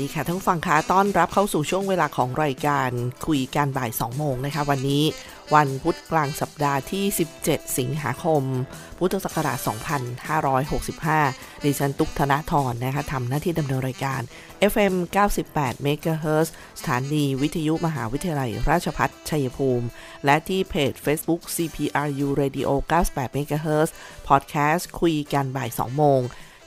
ดีค่ะท่านผู้ฟังคะต้อนรับเข้าสู่ช่วงเวลาของรายการคุยกันบ่าย 2 โมงนะคะ วันนี้วันพุธกลางสัปดาห์ที่ 17 สิงหาคม พุทธศักราช 2565 ดิฉัน ตุกธนาธรนะคะทำหน้าที่ดำเนินรายการ FM 98 MHz สถานีวิทยุมหาวิทยาลัย ราชพัฒชัยภูมิ และที่เพจ Facebook CPRU Radio 98 MHz Podcast คุยกันบ่าย 2 โมง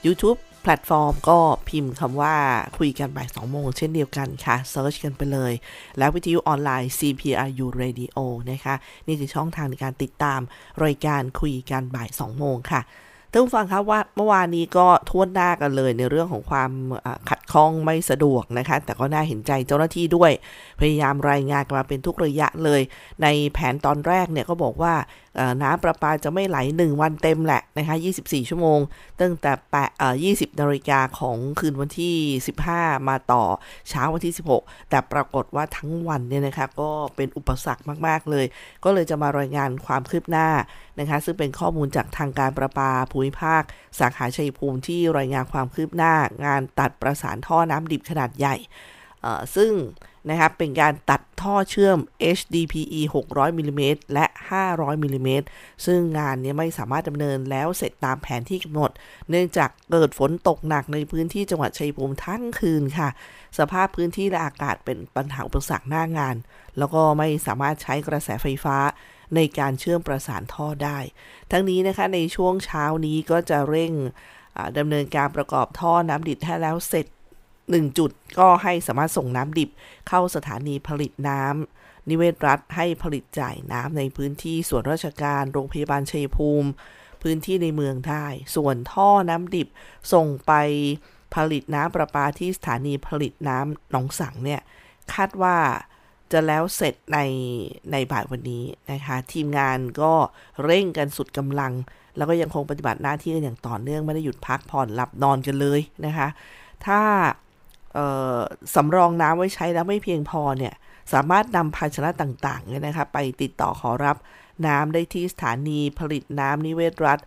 YouTube แพลตฟอร์มก็พิมพ์คำว่าคุยกันบ่าย2โมงเช่นเดียวกันค่ะ search กันไปเลย แล้ววิทยุออนไลน์ CPRU Radio นะคะ นี่คือช่องทางในการติดตามรายการคุยกันบ่าย2โมงค่ะท่านผู้ฟังครับว่าเมื่อวานนี้ก็ถ้วนหน้ากันเลยในเรื่องของความขัดข้องไม่สะดวกนะคะ แต่ก็น่าเห็นใจเจ้าหน้าที่ด้วย พยายามรายงานกันมาเป็นทุกระยะเลย ในแผนตอนแรกเนี่ยก็บอกว่า น้ำประปาจะไม่ไหล 1 วันเต็มแหละนะคะ24 ชั่วโมง ตั้งแต่แปด20นาฬิกาของคืนวันที่ 15 มาต่อเช้าวันที่ 16 แต่ปรากฏว่าทั้งวันเนี่ยนะคะก็เป็นอุปสรรคมาก ๆ เลย ก็เลยจะมารายงานความคืบหน้านะคะซึ่งเป็นข้อมูลจากทางการประปาภูมิภาค สาขาชัยภูมิที่รายงานความคืบหน้า งานตัดประสานท่อน้ำดิบขนาดใหญ่ซึ่ง นะครับเป็นการตัดท่อเชื่อม HDPE 600มิลิเมตรและ 500มิลิเมตรซึ่งงานนี้ไม่สามารถดำเนินแล้วเสร็จตามแผนที่กำหนด เนื่องจากเกิดฝนตกหนักในพื้นที่จังหวัดชัยภูมิทั้งคืนค่ะ สภาพพื้นที่และอากาศเป็นปัญหาอุปสรรคหน้างาน แล้วก็ไม่สามารถใช้กระแสไฟฟ้าในการเชื่อมประสานท่อได้ ทั้งนี้นะคะในช่วงเช้านี้ก็จะเร่งดำเนินการประกอบท่อน้ำดิบให้แล้วเสร็จ 1 จุดก็ให้สามารถส่งน้ำดิบเข้าสถานีผลิตน้ำนิเวศรัฐให้ผลิตจ่ายน้ำในพื้นที่ส่วนราชการโรงพยาบาลชัยภูมิ พื้นที่ในเมืองได้ ส่วนท่อน้ำดิบส่งไปผลิตน้ำประปาที่สถานีผลิตน้ำหนองสังเนี่ยคาดว่าจะแล้วเสร็จในในบ่ายวันนี้นะคะ ทีมงานก็เร่งกันสุดกำลัง แล้วก็ยังคงปฏิบัติหน้าที่กันอย่างต่อเนื่องไม่ได้หยุดพักผ่อนหลับนอนกันเลยนะคะ ถ้า สำรองน้ำไว้ใช้แล้วไม่เพียงพอเนี่ย สามารถนำภาชนะต่างๆเนี่ยนะคะไปติดต่อขอรับน้ำได้ที่สถานีผลิตน้ำนิเวศรัฐ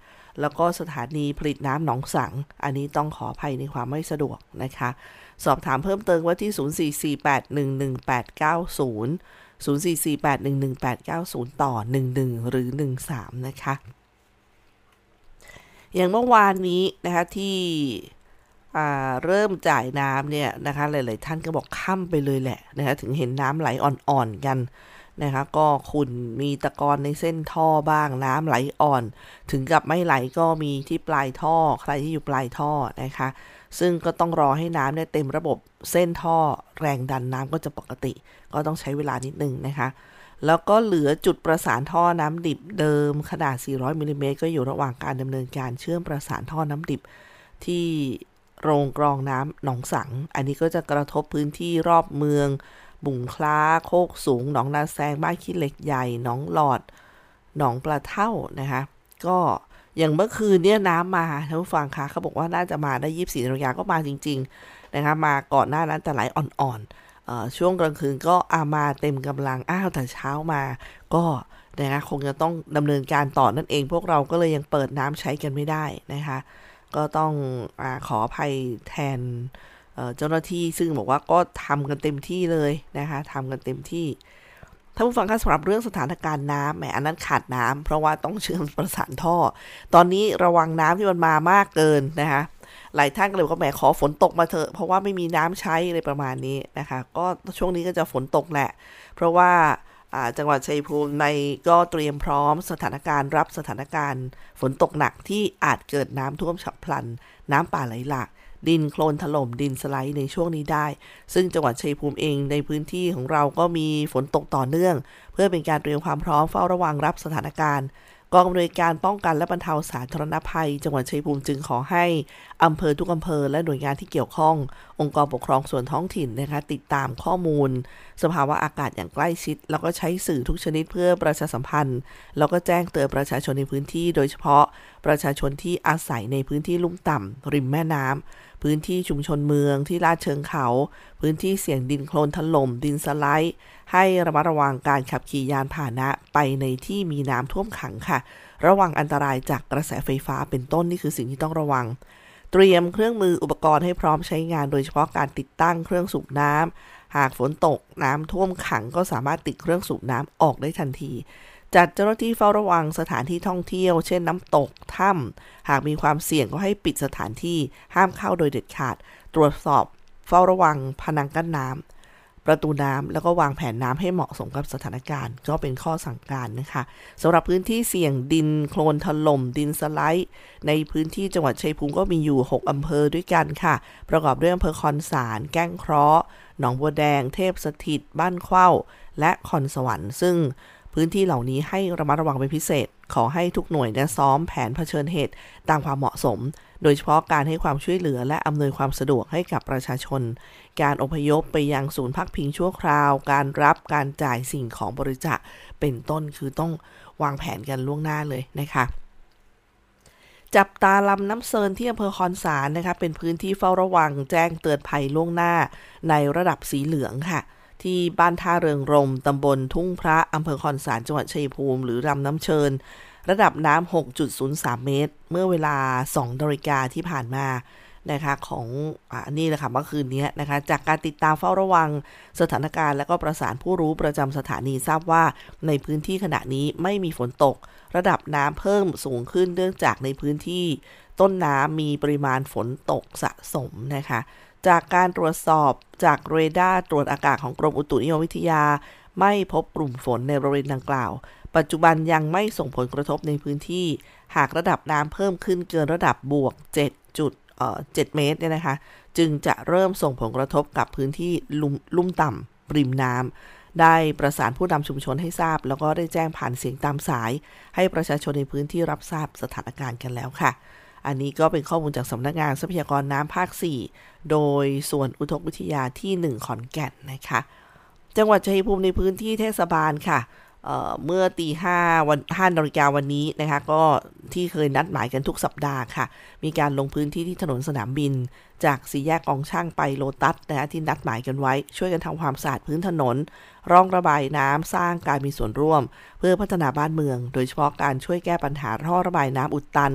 แล้วก็สถานีผลิตน้ำหนองสัง อันนี้ต้องขออภัยในความไม่สะดวกนะคะ สอบถามเพิ่มเติมว่าที่ 044811890 044811890 ต่อ 11 หรือ 13 นะคะ อย่างเมื่อวานนี้นะคะที่ เริ่มจ่ายน้ำเนี่ยนะคะ หลาย ๆ ท่านก็บอกค่ำไปเลยแหละนะคะถึงเห็นน้ำไหลอ่อน ๆ กันนะคะก็คุณมีตะกอนในเส้นท่อบ้างน้ำไหลอ่อน ถึงกับไม่ไหลก็มีที่ปลายท่อใครที่อยู่ปลายท่อนะคะ ซึ่งก็ต้องรอให้น้ำเนี่ยเต็มระบบเส้นท่อแรงดันน้ำก็จะปกติ ก็ต้องใช้เวลานิดนึงนะคะแล้วก็เหลือจุดประสานท่อน้ำดิบเดิมขนาด 400มิลิเมตรก็อยู่ระหว่างการดำเนินการเชื่อมประสานท่อน้ำดิบที่ โรงกรองน้ำหนองสัง อันนี้ก็จะกระทบพื้นที่รอบเมือง บุงคล้า โคกสูง หนองนาแซง บ้านขี้เหล็กใหญ่ หนองหลอด หนองปลาเท่านะคะ ก็อย่างเมื่อคืนเนี่ยน้ำมาท่านผู้ฟังคะเขาบอกว่าน่าจะมาได้ยีิบสี่นาฬิกาก็มาจริง ๆ นะคะ มาก่อนหน้านั้นแต่ไหลอ่อนๆช่วงกลางคืนก็อามาเต็มกำลังอ้าวแต่เช้ามา ก็นะคะคงจะต้องดำเนินการต่อนั่นเอง พวกเราก็เลยยังเปิดน้ำใช้กันไม่ได้นะคะ ก็ต้องอขออภัยแทนเจ้าหน้าที่ซึ่งบอกว่าก็ทำกันเต็มที่เลยนะคะทำกันเต็มที่ท่านผู้ฟังคะสำหรับเรื่องสถานการณ์น้ำแหมอันนั้นขาดน้ำเพราะว่าต้องเชื่อมประสานท่อ ตอนนี้ระวังน้ำที่มันมามากเกินนะคะหลายท่านก็เลยก็แหมขอฝนตกมาเถอะเพราะว่าไม่มีน้ำใช้อะไรประมาณนี้นะคะ ก็ช่วงนี้ก็จะฝนตกแหละ เพราะว่า จังหวัดชัยภูมิในก็เตรียมพร้อมสถานการณ์รับสถานการณ์ ฝนตกหนักที่อาจเกิดน้ำท่วมฉับพลัน น้ำป่าไหลหลากดินโคลนถล่มดินสไลด์ในช่วงนี้ได้ ซึ่งจังหวัดชัยภูมิเองในพื้นที่ของเราก็มีฝนตกต่อเนื่อง เพื่อเป็นการเตรียมความพร้อมเฝ้าระวังรับสถานการณ์ กองอำนวยการป้องกันและบรรเทาสาธารณภัย จังหวัดชัยภูมิจึงขอให้อำเภอทุกอำเภอและหน่วยงานที่เกี่ยวข้อง องค์กรปกครองส่วนท้องถิ่นนะคะติดตามข้อมูล สภาวะอากาศอย่างใกล้ชิด แล้วก็ใช้สื่อทุกชนิดเพื่อประชาสัมพันธ์ แล้วก็แจ้งเตือนประชาชนในพื้นที่ โดยเฉพาะประชาชนที่อาศัยในพื้นที่ลุ่มต่ำริมแม่น้ำ พื้นที่ชุมชนเมืองที่ลาดเชิงเขา พื้นที่เสี่ยงดินโคลนถล่ม ดินสไลด์ ให้ระมัดระวังการขับขี่ยานพาหนะไปในที่มีน้ำท่วมขังค่ะ ระวังอันตรายจากกระแสไฟฟ้าเป็นต้นนี่คือสิ่งที่ต้องระวัง เตรียมเครื่องมืออุปกรณ์ให้พร้อมใช้งาน โดยเฉพาะการติดตั้งเครื่องสูบน้ำหากฝนตกน้ำท่วมขังก็สามารถติดเครื่องสูบน้ำออกได้ทันที จัดเจ้าหน้าที่เฝ้าระวังสถานที่ท่องเที่ยว เช่นน้ำตก ถ้ำ หากมีความเสี่ยงก็ให้ปิดสถานที่ ห้ามเข้าโดยเด็ดขาด ตรวจสอบ เฝ้าระวัง พนังกั้นน้ำ ประตูน้ำ แล้วก็วางแผนน้ำให้เหมาะสมกับสถานการณ์ ก็เป็นข้อสั่งการนะคะสำหรับพื้นที่เสี่ยงดินโคลนถล่ม ดินสไลด์ ในพื้นที่จังหวัดชัยภูมิก็มีอยู่ 6 อำเภอด้วยกันค่ะ ประกอบด้วยอำเภอคอนสาร แก้งเคราะห์ หนองบัวแดง เทพสถิต บ้านเข้า และคอนสวรรค์ ซึ่ง พื้นที่เหล่านี้ให้ระมัดระวังเป็นพิเศษ ขอให้ทุกหน่วยนะซ้อมแผนเผชิญเหตุตามความเหมาะสม โดยเฉพาะการให้ความช่วยเหลือและอำนวยความสะดวกให้กับประชาชน การอพยพไปยังศูนย์พักพิงชั่วคราว การรับการจ่ายสิ่งของบริจาคเป็นต้นคือต้องวางแผนกันล่วงหน้าเลยนะคะจับตาลำน้ำเซินที่อำเภอคอนสารนะคะเป็นพื้นที่เฝ้าระวังแจ้งเตือนภัยล่วงหน้าในระดับสีเหลืองค่ะ ที่บ้านท่าเริงรมตำบลทุ่งพระอำเภอคอนสารจังหวัดชัยภูมิ หรือรำน้ำเชิญ ระดับน้ำ 6.03 เมตร เมื่อเวลา2นาฬิกาที่ผ่านมานะคะของอันนี้แหละค่ะเมื่อคืนนี้นะคะจากการติดตามเฝ้าระวังสถานการณ์ และก็ประสานผู้รู้ประจำสถานีทราบว่า ในพื้นที่ขณะนี้ไม่มีฝนตก ระดับน้ำเพิ่มสูงขึ้นเนื่องจากในพื้นที่ ต้นน้ำมีปริมาณฝนตกสะสมนะคะ จากการตรวจสอบจากเรดาร์ตรวจอากาศของกรมอุตุนิยมวิทยา ไม่พบกลุ่มฝนในบริเวณดังกล่าว ปัจจุบันยังไม่ส่งผลกระทบในพื้นที่ หากระดับน้ำเพิ่มขึ้นเกินระดับบวก 7 จุดเอ่อ7เมตรเนี่ยนะคะ จึงจะเริ่มส่งผลกระทบกับพื้นที่ลุ่มลุ่มต่ำริมน้ำได้ประสานผู้นำชุมชนให้ทราบ แล้วก็ได้แจ้งผ่านเสียงตามสาย ให้ประชาชนในพื้นที่รับทราบสถานการณ์กันแล้วค่ะ อันนี้ก็เป็นข้อมูลจากสำนักงานทรัพยากรน้ำภาค 4 โดยส่วนอุทกวิทยาที่ 1 ขอนแก่นนะคะ จังหวัดชัยภูมิในพื้นที่เทศบาลค่ะ เมื่อตีห้าวันห้านาฬิกาวันนี้นะคะก็ที่เคยนัดหมายกันทุกสัปดาห์ค่ะ มีการลงพื้นที่ที่ถนนสนามบิน จากสี่แยกกองช่างไปโลตัสนะที่นัดหมายกันไว้ ช่วยกันทำความสะอาดพื้นถนน ร่องระบายน้ำสร้างการมีส่วนร่วม เพื่อพัฒนาบ้านเมือง โดยเฉพาะการช่วยแก้ปัญหาท่อระบายน้ำอุดตัน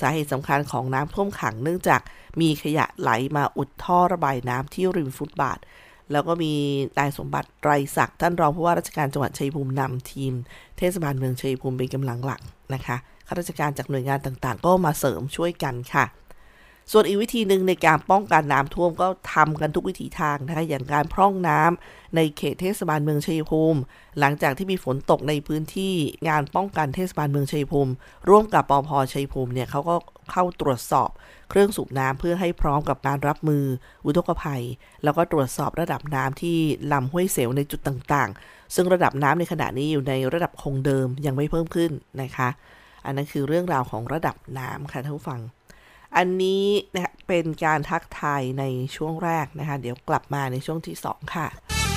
สาเหตุสำคัญของน้ำท่วมขังเนื่องจากมีขยะไหลมาอุดท่อระบายน้ำที่ริมฟุตบาท แล้วก็มีนายสมบัติไตรศักดิ์ท่านรองผู้ว่าราชการจังหวัดชัยภูมินำทีม เทศบาลเมืองชัยภูมิเป็นกำลังหลักนะคะข้าราชการจากหน่วยงานต่างๆ ก็มาเสริมช่วยกันค่ะ ส่วนอีกวิธีหนึ่งในการป้องกันน้ำท่วมก็ทำกันทุกวิถีทางนะคะอย่างการพร่องน้ำในเขตเทศบาลเมืองชัยภูมิ หลังจากที่มีฝนตกในพื้นที่งานป้องกันเทศบาลเมืองชัยภูมิ ร่วมกับปอพชัยภูมิเนี่ยเขาก็ เข้าตรวจสอบ เครื่องสูบน้ำเพื่อให้พร้อมกับการรับมืออุทกภัย แล้วก็ตรวจสอบระดับน้ำที่ลำห้วยเสวในจุดต่างๆ ซึ่งระดับน้ำในขณะนี้อยู่ในระดับคงเดิมยังไม่เพิ่มขึ้นนะคะ อันนั้นคือเรื่องราวของระดับน้ำค่ะท่านผู้ฟัง อันนี้นะเป็นการทักทายในช่วงแรกนะคะ เดี๋ยวกลับมาในช่วงที่ 2 ค่ะ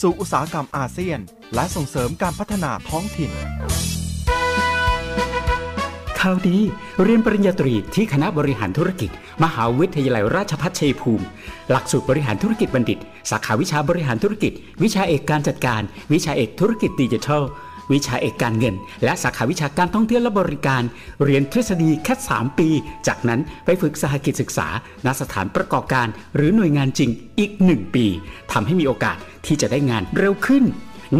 สู่อุตสาหกรรมอาเซียน และส่งเสริมการพัฒนาท้องถิ่นข่าวดีเรียนปริญญาตรีที่คณะบริหารธุรกิจ มหาวิทยาลัยราชภัฏชัยภูมิ หลักสูตรบริหารธุรกิจบัณฑิต สาขาวิชาบริหารธุรกิจ วิชาเอกการจัดการ วิชาเอกธุรกิจดิจิทัล วิชาเอกการเงิน และสาขาวิชาการท่องเที่ยวและบริการ เรียนทฤษฎีแค่ 3 ปี จากนั้นไปฝึกสหกิจศึกษาณสถานประกอบการ หรือหน่วยงานจริงอีก 1 ปีทำให้มีโอกาสที่จะได้งานเร็วขึ้น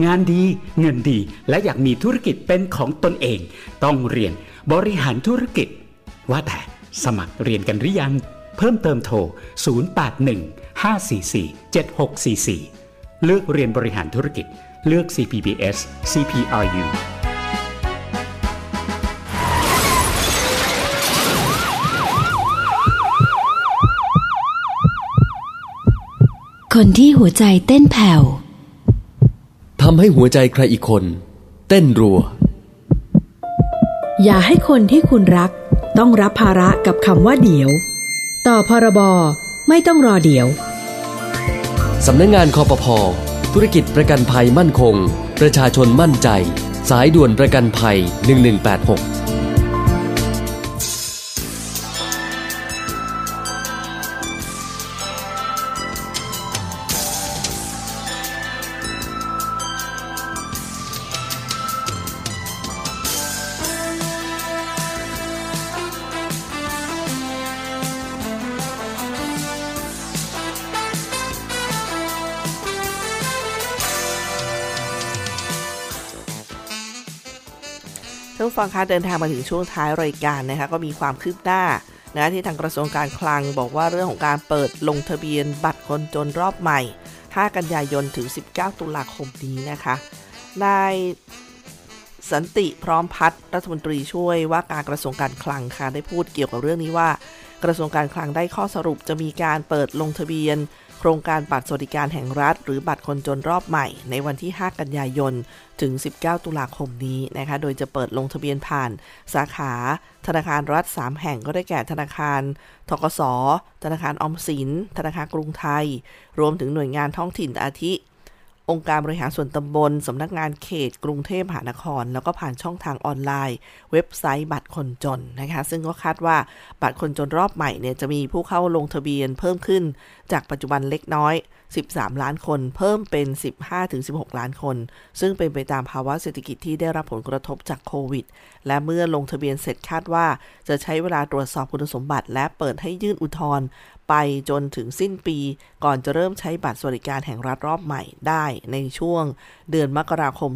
งานดีเงินดี และอยากมีธุรกิจเป็นของตนเอง ต้องเรียนบริหารธุรกิจ ว่าแต่สมัครเรียนกันหรือยัง เพิ่มเติมโทร 081 544 7644 เลือกเรียนบริหารธุรกิจ เลือก CPBS CPRU คนที่หัวใจเต้นแผ่วทำให้หัวใจใครอีกคน เต้นรัว อย่าให้คนที่คุณรัก ต้องรับภาระกับคำว่าเดี๋ยว ต่อพรบไม่ต้องรอเดี๋ยว สำนักงงานคอปพอ ธุรกิจประกันภัยมั่นคง ประชาชนมั่นใจ สายด่วนประกันภัย 1186านผู้ฟังคะเดินทางมาถึงช่วงท้ายรายการนะคะก็มีความคืบหน้านะที่ทางกระทรวงการคลังบอกว่าเรื่องของการเปิดลงทะเบียนบัตรคนจนรอบใหม่ 5 กันยายนถึง 19 ตุลาคมนี้นะคะนายสันติพร้อมพัฒน์รัฐมนตรีช่วยว่าการกระทรวงการคลังค่ะได้พูดเกี่ยวกับเรื่องนี้ว่า กระทรวงการคลังได้ข้อสรุปจะมีการเปิดลงทะเบียน โครงการบัตรสวัสดิการแห่งรัฐ หรือบัตรคนจนรอบใหม่ ในวันที่ 5 กันยายน ถึง 19 ตุลาคมนี้นะคะ โดยจะเปิดลงทะเบียนผ่าน สาขาธนาคารรัฐ 3 แห่งก็ได้แก่ธนาคารทกส ธนาคารออมสิน ธนาคารกรุงไทย รวมถึงหน่วยงานท้องถิ่นอาทิ องค์การบริหารส่วนตำบล สำนักงานเขต กรุงเทพมหานคร แล้วก็ผ่านช่องทางออนไลน์ เว็บไซต์บัตรคนจนนะคะ ซึ่งก็คาดว่าบัตรคนจนรอบใหม่เนี่ยจะมีผู้เข้าลงทะเบียนเพิ่มขึ้นจากปัจจุบันเล็กน้อย 13 ล้านคน เพิ่มเป็น 15-16 ล้านคน ซึ่งเป็นไปตามภาวะเศรษฐกิจที่ได้รับผลกระทบจากโควิด และเมื่อลงทะเบียนเสร็จคาดว่าจะใช้เวลาตรวจสอบคุณสมบัติ และเปิดให้ยื่นอุทธรณ์ไปจนถึงสิ้นปี ก่อนจะเริ่มใช้บัตรสวัสดิการแห่งรัฐรอบใหม่ได้ในช่วง เดือนมกราคม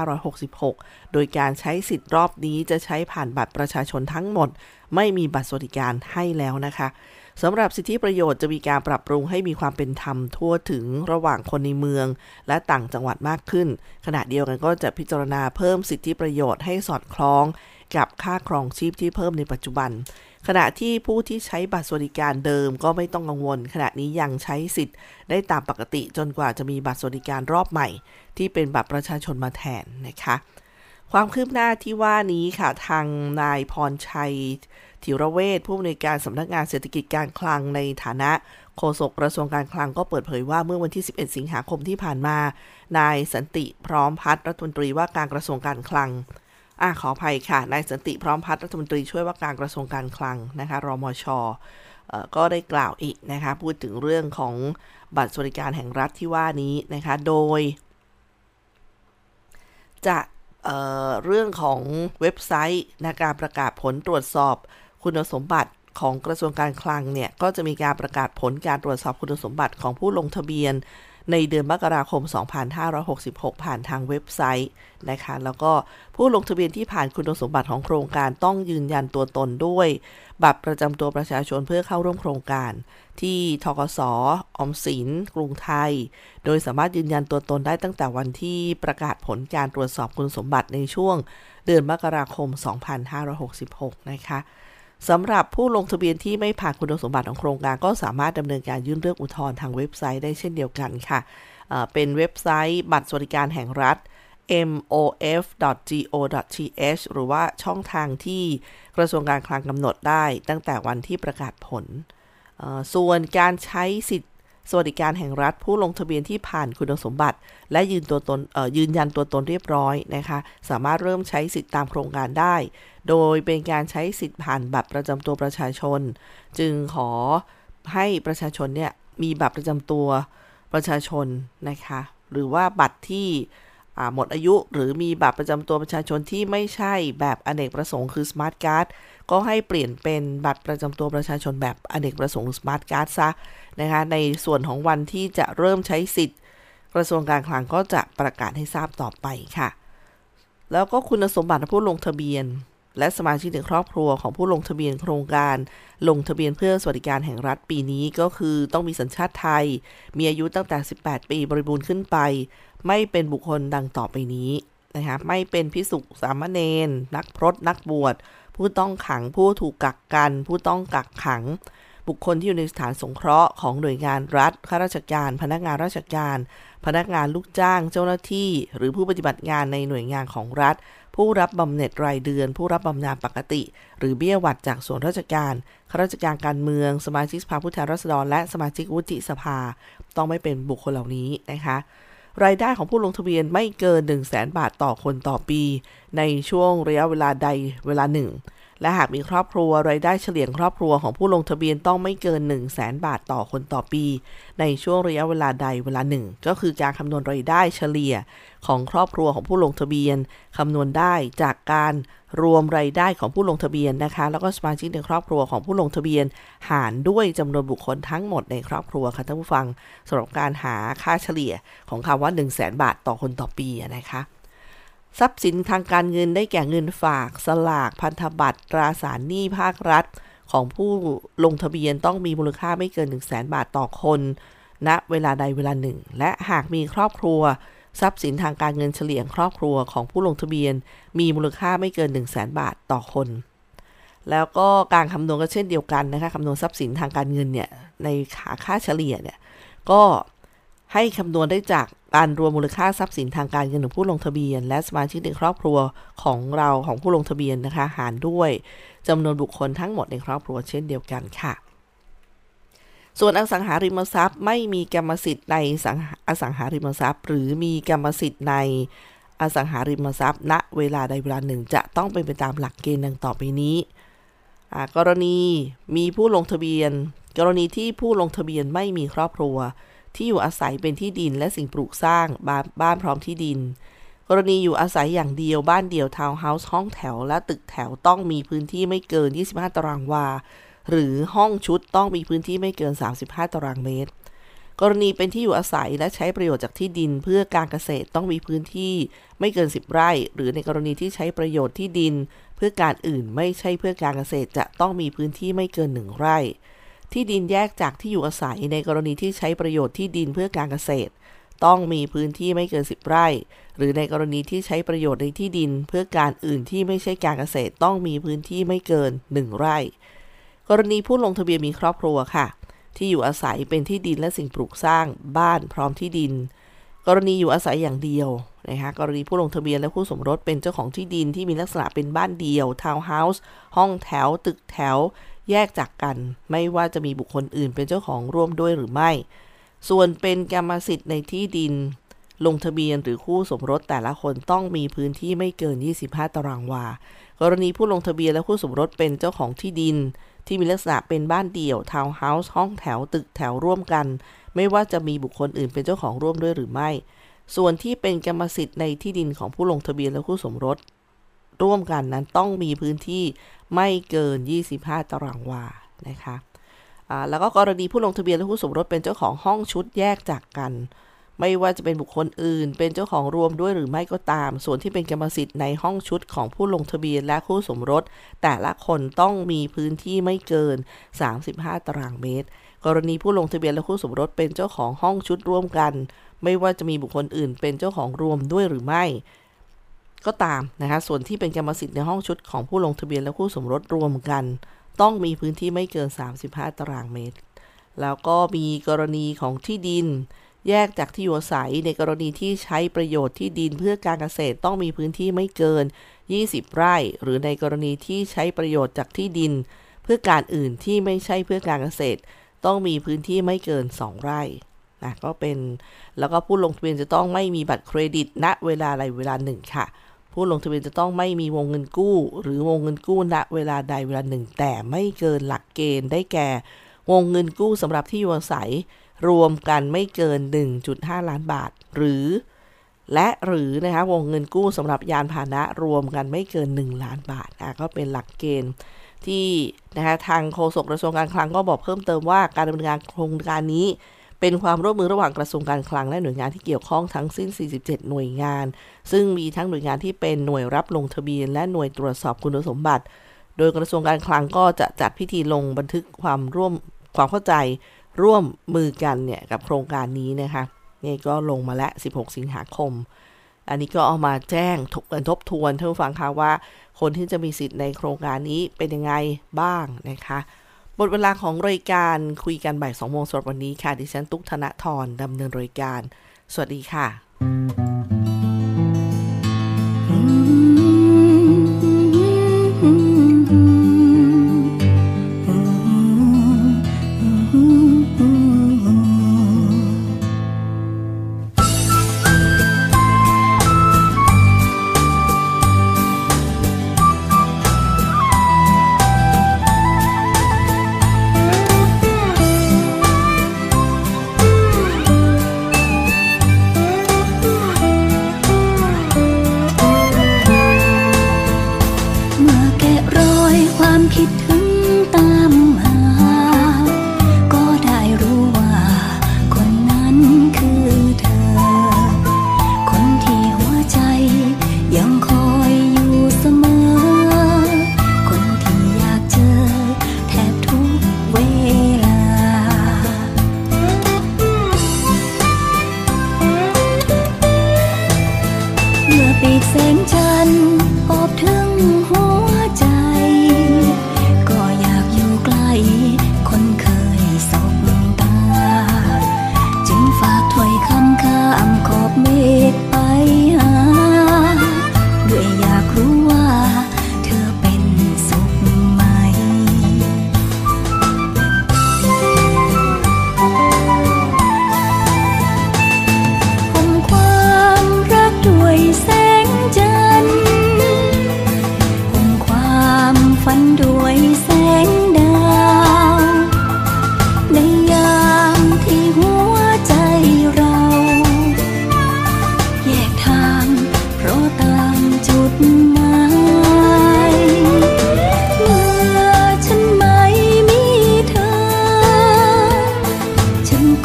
2566 โดยการใช้สิทธิ์รอบนี้จะใช้ผ่านบัตรประชาชนทั้งหมด ไม่มีบัตรสวัสดิการให้แล้วนะคะ สำหรับสิทธิประโยชน์จะมีการปรับปรุงให้มีความเป็นธรรมทั่วถึงระหว่างคนในเมือง และต่างจังหวัดมากขึ้น ขณะเดียวกันก็จะพิจารณาเพิ่มสิทธิประโยชน์ให้สอดคล้องกับค่าครองชีพที่เพิ่มในปัจจุบัน ขณะที่ผู้ที่ใช้บัตรสวัสดิการเดิมก็ไม่ต้องกังวล ขณะนี้ยังใช้สิทธิ์ ได้ตามปกติจนกว่าจะมีบัตรสวัสดิการรอบใหม่ ที่เป็นบัตรประชาชนมาแทนนะคะ ความคืบหน้าที่ว่านี้ค่ะทางนายพรชัย ธิรเวชผู้อำนวยการสำนักงานเศรษฐกิจการคลังในฐานะโฆษกกระทรวงการคลังก็เปิดเผยว่าเมื่อวันที่ 11 สิงหาคมที่ผ่านมา นายสันติพร้อมพัฒน์รัฐมนตรีว่าการกระทรวงการคลังอ่าขออภัยค่ะ นายสันติพร้อมพัฒน์รัฐมนตรีช่วยว่าการกระทรวงการคลังนะคะ รมชก็ได้กล่าวอีกนะคะ พูดถึงเรื่องของบัตรสวัสดิการแห่งรัฐที่ว่านี้นะคะ โดย จะเเรื่องของเว็บไซต์ในการประกาศผลตรวจสอบ คุณสมบัติของกระทรวงการคลังเนี่ย ก็จะมีการประกาศผลการตรวจสอบคุณสมบัติของผู้ลงทะเบียน ในเดือนมกราคม 2566 ผ่านทางเว็บไซต์นะคะ แล้วก็ผู้ลงทะเบียนที่ผ่านคุณสมบัติของโครงการต้องยืนยันตัวตนด้วย บัตรประจำตัวประชาชนเพื่อเข้าร่วมโครงการ ที่ทกสออมสิน กรุงไทย โดยสามารถยืนยันตัวตนได้ตั้งแต่วันที่ประกาศผลการตรวจสอบคุณสมบัติในช่วง เดือนมกราคม 2566 นะคะ สำหรับผู้ลงทะเบียนที่ไม่ผ่านคุณสมบัติของโครงการก็สามารถดำเนินการยื่นเรื่องอุทธรณ์ทางเว็บไซต์ได้เช่นเดียวกันค่ะ เป็นเว็บไซต์บัตรสวัสดิการแห่งรัฐ mof.go.th หรือว่าช่องทางที่กระทรวงการคลังกำหนดได้ตั้งแต่วันที่ประกาศผล ส่วนการใช้สิทธิ สวัสดิการแห่งรัฐผู้ลงทะเบียนที่ผ่านคุณสมบัติ และยืนตัวตนยืนยันตัวตนเรียบร้อยนะคะ สามารถเริ่มใช้สิทธิ์ตามโครงการได้ โดยเป็นการใช้สิทธิ์ผ่านบัตรประจำตัวประชาชน จึงขอให้ประชาชนเนี่ยมีบัตรประจำตัวประชาชนนะคะ หรือว่าบัตรที่หมดอายุหรือมีบัตรประจำตัวประชาชนที่ไม่ใช่แบบอเนกประสงค์คือสมาร์ทการ์ดก็ให้เปลี่ยนเป็นบัตรประจำตัวประชาชนแบบอเนกประสงค์สมาร์ทการ์ดซะ นะคะในส่วนของวันที่จะเริ่มใช้สิทธิ์ กระทรวงการคลังก็จะประกาศให้ทราบต่อไปค่ะ แล้วก็คุณสมบัติผู้ลงทะเบียน และสมาชิกในครอบครัวของผู้ลงทะเบียนโครงการ ลงทะเบียนเพื่อสวัสดิการแห่งรัฐปีนี้ก็คือต้องมีสัญชาติไทย มีอายุตั้งแต่ 18 ปีบริบูรณ์ขึ้นไป ไม่เป็นบุคคลดังต่อไปนี้นะคะไม่เป็นพิสุสามเณรนักพรตนักบวชผู้ต้องขังผู้ถูกกักกัน ผู้ต้องกักขัง บุคคลที่อยู่ในสถานสงเคราะห์ของหน่วยงานรัฐ ข้าราชการ พนักงานราชการ พนักงานลูกจ้าง เจ้าหน้าที่ หรือผู้ปฏิบัติงานในหน่วยงานของรัฐ ผู้รับบำเหน็จรายเดือน ผู้รับบำนาญปกติ หรือเบี้ยหวัดจากส่วนราชการ ข้าราชการการเมือง สมาชิกสภาผู้แทนราษฎร และสมาชิกวุฒิสภา ต้องไม่เป็นบุคคลเหล่านี้นะคะรายได้ของผู้ลงทะเบียนไม่เกิน 1 0 0 0 0แบาทต่อคนต่อปี ในช่วงระยะเวลาใดเวลาหนึ่ง และหากมีครอบครัวรายได้เฉลี่ยครอบครัวของผู้ลงทะเบียนต้องไม่เกิน 1 0 0 0 0แบาทต่อคนต่อปี ในช่วงระยะเวลาใดเวลาหนึ่ง ก็คือการคำนวณรายได้เฉลี่ยของครอบครัวของผู้ลงทะเบียนคำนวณได้จากการรวมรายได้ของผู้ลงทะเบียนนะคะ แล้วก็สมาชิกในครอบครัวของผู้ลงทะเบียน หารด้วยจำนวนบุคคลทั้งหมดในครอบครัวค่ะท่านผู้ฟังสำหรับการหาค่าเฉลี่ยของคำว่า 1 0 0 0 0แบาทต่อคนต่อปีนะคะ ทรัพย์สินทางการเงินได้แก่เงินฝาก สลาก พันธบัตร ตราสารหนี้ภาครัฐ ของผู้ลงทะเบียนต้องมีมูลค่าไม่เกิน 1 0 0 0 0แบาทต่อคนณเวลาใดเวลาหนึ่ง และหากมีครอบครัว ทรัพย์สินทางการเงินเฉลี่ยครอบครัวของผู้ลงทะเบียน มีมูลค่าไม่เกิน 1 0 0 0 0แบาทต่อคน แล้วก็การคำนวณก็เช่นเดียวกันนะคะคำนวณทรัพย์สินทางการเงินเนี่ยในขาค่าเฉลี่ยเนี่ยก็ให้คำนวณได้จาก การรวมมูลค่าทรัพย์สินทางการเงินของผู้ลงทะเบียน และสมาชิกในครอบครัวของเราของผู้ลงทะเบียนนะคะหารด้วยจำนวนบุคคลทั้งหมดในครอบครัวเช่นเดียวกันค่ะส่วนอสังหาริมทรัพย์ไม่มีกรรมสิทธิ์ในอสังหาริมทรัพย์ หรือมีกรรมสิทธิ์ในอสังหาริมทรัพย์ ณ เวลาใดเวลาหนึ่งจะต้องเป็นไปตามหลักเกณฑ์ดังต่อไปนี้ กรณีมีผู้ลงทะเบียน กรณีที่ผู้ลงทะเบียนไม่มีครอบครัว ที่อยู่อาศัยเป็นที่ดินและสิ่งปลูกสร้างบ้านบ้านพร้อมที่ดิน กรณีอยู่อาศัยอย่างเดียวบ้านเดียวทาวน์เฮาส์ห้องแถวและตึกแถวต้องมีพื้นที่ไม่เกิน 25 ตารางวา หรือห้องชุดต้องมีพื้นที่ไม่เกิน 35 ตารางเมตร กรณีเป็นที่อยู่อาศัยและใช้ประโยชน์จากที่ดินเพื่อการเกษตรต้องมีพื้นที่ไม่เกิน 10 ไร่ หรือในกรณีที่ใช้ประโยชน์ที่ดิน เพื่อการอื่นไม่ใช่เพื่อการเกษตรจะต้องมีพื้นที่ไม่เกิน 1 ไร่ ที่ดินแยกจากที่อยู่อาศัยในกรณีที่ใช้ประโยชน์ที่ดินเพื่อการเกษตร ต้องมีพื้นที่ไม่เกิน 10 ไร่ หรือในกรณีที่ใช้ประโยชน์ในที่ดินเพื่อการอื่นที่ไม่ใช่การเกษตร ต้องมีพื้นที่ไม่เกิน 1 ไร่ กรณีผู้ลงทะเบียนมีครอบครัวค่ะ ที่อยู่อาศัยเป็นที่ดินและสิ่งปลูกสร้างบ้านพร้อมที่ดิน กรณีอยู่อาศัยอย่างเดียวนะคะกรณีผู้ลงทะเบียนและผู้สมรสเป็นเจ้าของที่ดินที่มีลักษณะเป็นบ้านเดียวทาวน์เฮาส์ห้องแถว ตึกแถว แยกจากกัน ไม่ว่าจะมีบุคคลอื่นเป็นเจ้าของร่วมด้วยหรือไม่ ส่วนเป็นกรรมสิทธิ์ในที่ดิน ลงทะเบียนหรือคู่สมรสแต่ละคนต้องมีพื้นที่ไม่เกิน 25 ตารางวา กรณีผู้ลงทะเบียนและคู่สมรสเป็นเจ้าของที่ดิน ที่มีลักษณะเป็นบ้านเดี่ยวทาวน์เฮาส์ห้องแถวตึกแถวร่วมกัน ไม่ว่าจะมีบุคคลอื่นเป็นเจ้าของร่วมด้วยหรือไม่ ส่วนที่เป็นกรรมสิทธิ์ในที่ดินของผู้ลงทะเบียนและคู่สมรส ร่วมกันนั้นต้องมีพื้นที่ไม่เกิน 25 ตารางวา นะคะแล้วก็กรณีผู้ลงทะเบียนและผู้สมรสเป็นเจ้าของห้องชุดแยกจากกัน ไม่ว่าจะเป็นบุคคลอื่น เป็นเจ้าของรวมด้วยหรือไม่ก็ตาม ส่วนที่เป็นกรรมสิทธิ์ในห้องชุดของผู้ลงทะเบียนและคู่สมรส แต่ละคนต้องมีพื้นที่ไม่เกิน 35 ตารางเมตร กรณีผู้ลงทะเบียนและคู่สมรสเป็นเจ้าของห้องชุดร่วมกัน ไม่ว่าจะมีบุคคลอื่น เป็นเจ้าของรวมด้วยหรือไม่ ก็ตามนะคะ ส่วนที่เป็นกรรมสิทธิ์ในห้องชุดของผู้ลงทะเบียนและคู่สมรสรวมกัน ต้องมีพื้นที่ไม่เกิน 35 ตารางเมตร แล้วก็มีกรณีของที่ดิน แยกจากที่อยู่อาศัยในกรณีที่ใช้ประโยชน์ที่ดินเพื่อการเกษตรต้องมีพื้นที่ไม่เกิน 20 ไร่ หรือในกรณีที่ใช้ประโยชน์จากที่ดิน เพื่อการอื่นที่ไม่ใช่เพื่อการเกษตร ต้องมีพื้นที่ไม่เกิน 2 ไร่นะก็เป็นแล้วก็ผู้ลงทะเบียนจะต้องไม่มีบัตรเครดิตณเวลาใดเวลาหนึ่งค่ะ ผู้ลงทะเบียนจะต้องไม่มีวงเงินกู้ หรือวงเงินกู้ณเวลาใดเวลาหนึ่ง แต่ไม่เกินหลักเกณฑ์ได้แก่ วงเงินกู้สำหรับที่อยู่อาศัย รวมกันไม่เกิน 1.5 ล้านบาท หรือ และหรือนะคะวงเงินกู้สำหรับยานพาหนะรวมกันไม่เกิน 1 ล้านบาทนะก็เป็นหลักเกณฑ์ที่นะคะทางโฆษกกระทรวงการคลังก็บอกเพิ่มเติมว่าการดำเนินงานโครงการนี้ เป็นความร่วมมือระหว่างกระทรวงการคลังและหน่วยงานที่เกี่ยวข้องทั้งสิ้น 47 หน่วยงาน ซึ่งมีทั้งหน่วยงานที่เป็นหน่วยรับลงทะเบียน และหน่วยตรวจสอบคุณสมบัติ โดยกระทรวงการคลังก็จะจัดพิธีลงบันทึกความร่วมความเข้าใจร่วมมือกันเนี่ยกับโครงการนี้นะคะนี่ก็ลงมาแล้ว 16 สิงหาคม อันนี้ก็เอามาแจ้งทบทบทวนท่านผู้ฟังคะว่า คนที่จะมีสิทธิ์ในโครงการนี้เป็นยังไงบ้างนะคะ มดเวลาของรายการคุยกันบ่ายสองโมงสดวันนี้ค่ะ ดิฉันตุ๊กธนทรดำเนินรายการ สวัสดีค่ะ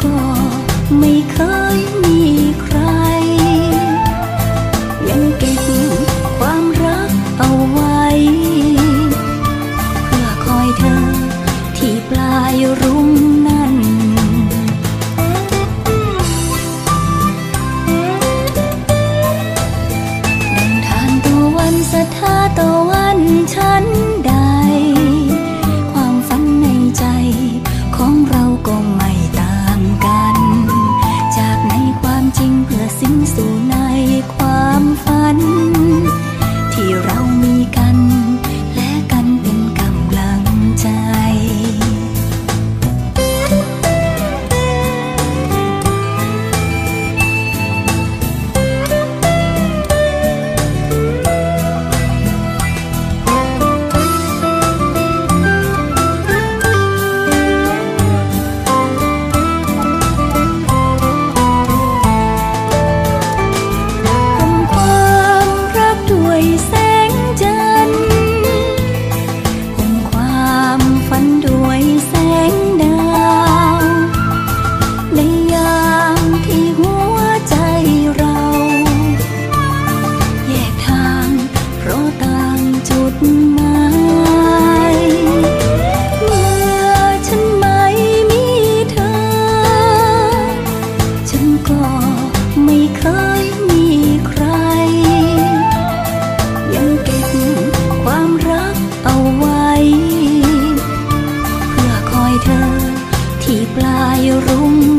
ฉันก็ ปลายรุ่ง